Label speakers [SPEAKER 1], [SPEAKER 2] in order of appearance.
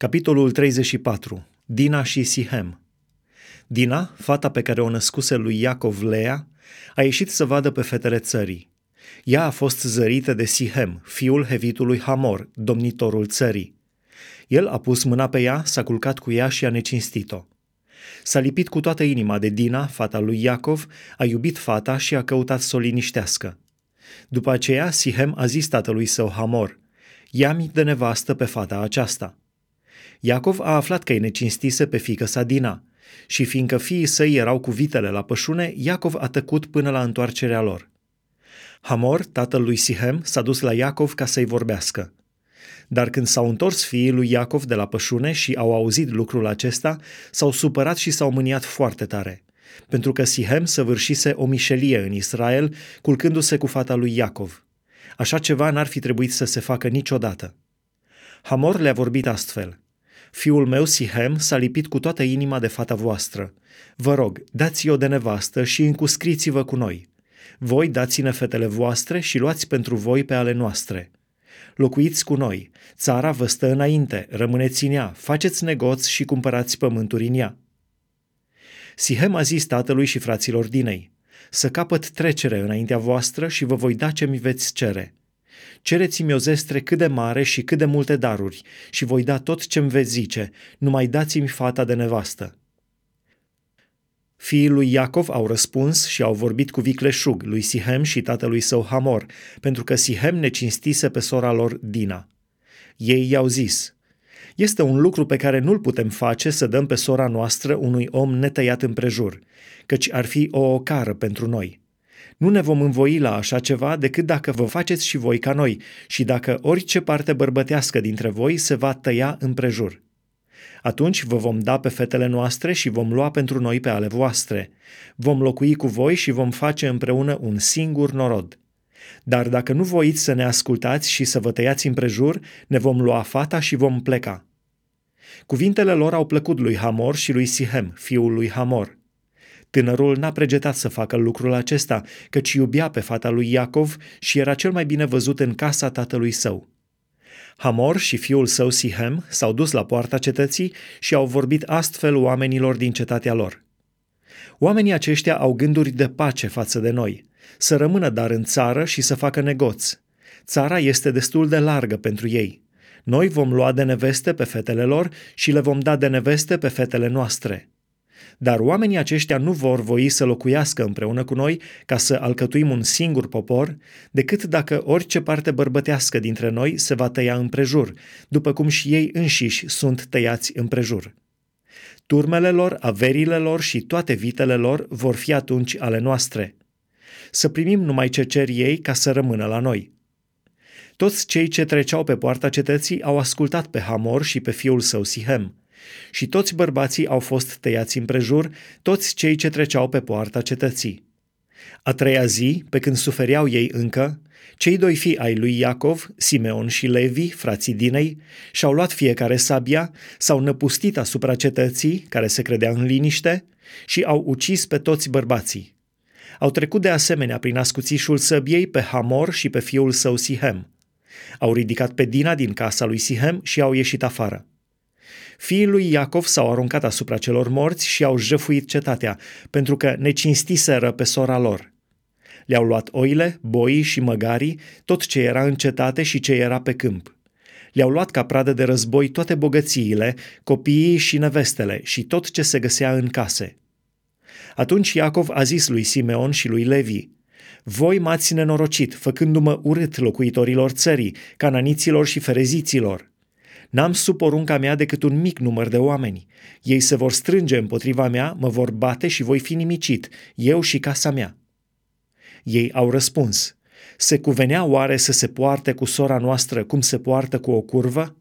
[SPEAKER 1] Capitolul 34. Dina și Sihem. Dina, fata pe care o născuse lui Iacov Lea, a ieșit să vadă pe fetele țării. Ea a fost zărită de Sihem, fiul hevitului Hamor, domnitorul țării. El a pus mâna pe ea, s-a culcat cu ea și a necinstit-o. S-a lipit cu toată inima de Dina, fata lui Iacov, a iubit fata și a căutat să o liniștească. După aceea, Sihem a zis tatălui său Hamor, ia-mi de nevastă pe fata aceasta. Iacov a aflat că îi necinstise pe fică sa Dina și fiindcă fiii săi erau cu vitele la pășune, Iacov a tăcut până la întoarcerea lor. Hamor, tatăl lui Sihem, s-a dus la Iacov ca să-i vorbească. Dar când s-au întors fiii lui Iacov de la pășune și au auzit lucrul acesta, s-au supărat și s-au mâniat foarte tare, pentru că Sihem săvârșise o mișelie în Israel, culcându-se cu fata lui Iacov. Așa ceva n-ar fi trebuit să se facă niciodată. Hamor le-a vorbit astfel – Fiul meu, Sihem, s-a lipit cu toată inima de fata voastră. Vă rog, dați-o de nevastă și încuscriți-vă cu noi. Voi dați-ne fetele voastre și luați pentru voi pe ale noastre. Locuiți cu noi, țara vă stă înainte, rămâneți în ea, faceți negoți și cumpărați pământuri în ea. Sihem a zis tatălui și fraților dinei, să capăt trecere înaintea voastră și vă voi da ce mi veți cere. Cereți-mi o zestre cât de mare și cât de multe daruri și voi da tot ce-mi veți zice, numai dați-mi fata de nevastă. Fiii lui Iacov au răspuns și au vorbit cu vicleșug lui Sihem și tatălui său Hamor, pentru că Sihem ne cinstise pe sora lor Dina. Ei i-au zis, este un lucru pe care nu-l putem face să dăm pe sora noastră unui om netăiat împrejur, căci ar fi o ocară pentru noi. Nu ne vom învoi la așa ceva decât dacă vă faceți și voi ca noi și dacă orice parte bărbătească dintre voi se va tăia împrejur. Atunci vă vom da pe fetele noastre și vom lua pentru noi pe ale voastre. Vom locui cu voi și vom face împreună un singur norod. Dar dacă nu voiți să ne ascultați și să vă tăiați împrejur, ne vom lua fata și vom pleca. Cuvintele lor au plăcut lui Hamor și lui Sihem, fiul lui Hamor. Tânărul n-a pregetat să facă lucrul acesta, căci iubea pe fata lui Iacov și era cel mai bine văzut în casa tatălui său. Hamor și fiul său Sihem s-au dus la poarta cetății și au vorbit astfel oamenilor din cetatea lor. Oamenii aceștia au gânduri de pace față de noi, să rămână dar în țară și să facă negoți. Țara este destul de largă pentru ei. Noi vom lua de neveste pe fetele lor și le vom da de neveste pe fetele noastre. Dar oamenii aceștia nu vor voi să locuiască împreună cu noi ca să alcătuim un singur popor, decât dacă orice parte bărbătească dintre noi se va tăia împrejur, după cum și ei înșiși sunt tăiați împrejur. Turmele lor, averile lor și toate vitele lor vor fi atunci ale noastre. Să primim numai ce cer ei ca să rămână la noi. Toți cei ce treceau pe poarta cetății au ascultat pe Hamor și pe fiul său Sihem – și toți bărbații au fost tăiați împrejur, toți cei ce treceau pe poarta cetății. A treia zi, pe când sufereau ei încă, cei doi fii ai lui Iacov, Simeon și Levi, frații Dinei, și-au luat fiecare sabia, s-au năpustit asupra cetății, care se credea în liniște, și au ucis pe toți bărbații. Au trecut de asemenea prin ascuțișul săbiei pe Hamor și pe fiul său Sihem. Au ridicat pe Dina din casa lui Sihem și au ieșit afară. Fiii lui Iacov s-au aruncat asupra celor morți și au jăfuit cetatea, pentru că necinstiseră pe sora lor. Le-au luat oile, boii și măgarii, tot ce era în cetate și ce era pe câmp. Le-au luat ca pradă de război toate bogățiile, copiii și nevestele și tot ce se găsea în case. Atunci Iacov a zis lui Simeon și lui Levi, Voi m-ați nenorocit, făcându-mă urât locuitorilor țării, cananiților și fereziților. N-am sub porunca mea decât un mic număr de oameni. Ei se vor strânge împotriva mea, mă vor bate și voi fi nimicit, eu și casa mea. Ei au răspuns, se cuvenea oare să se poarte cu sora noastră cum se poartă cu o curvă?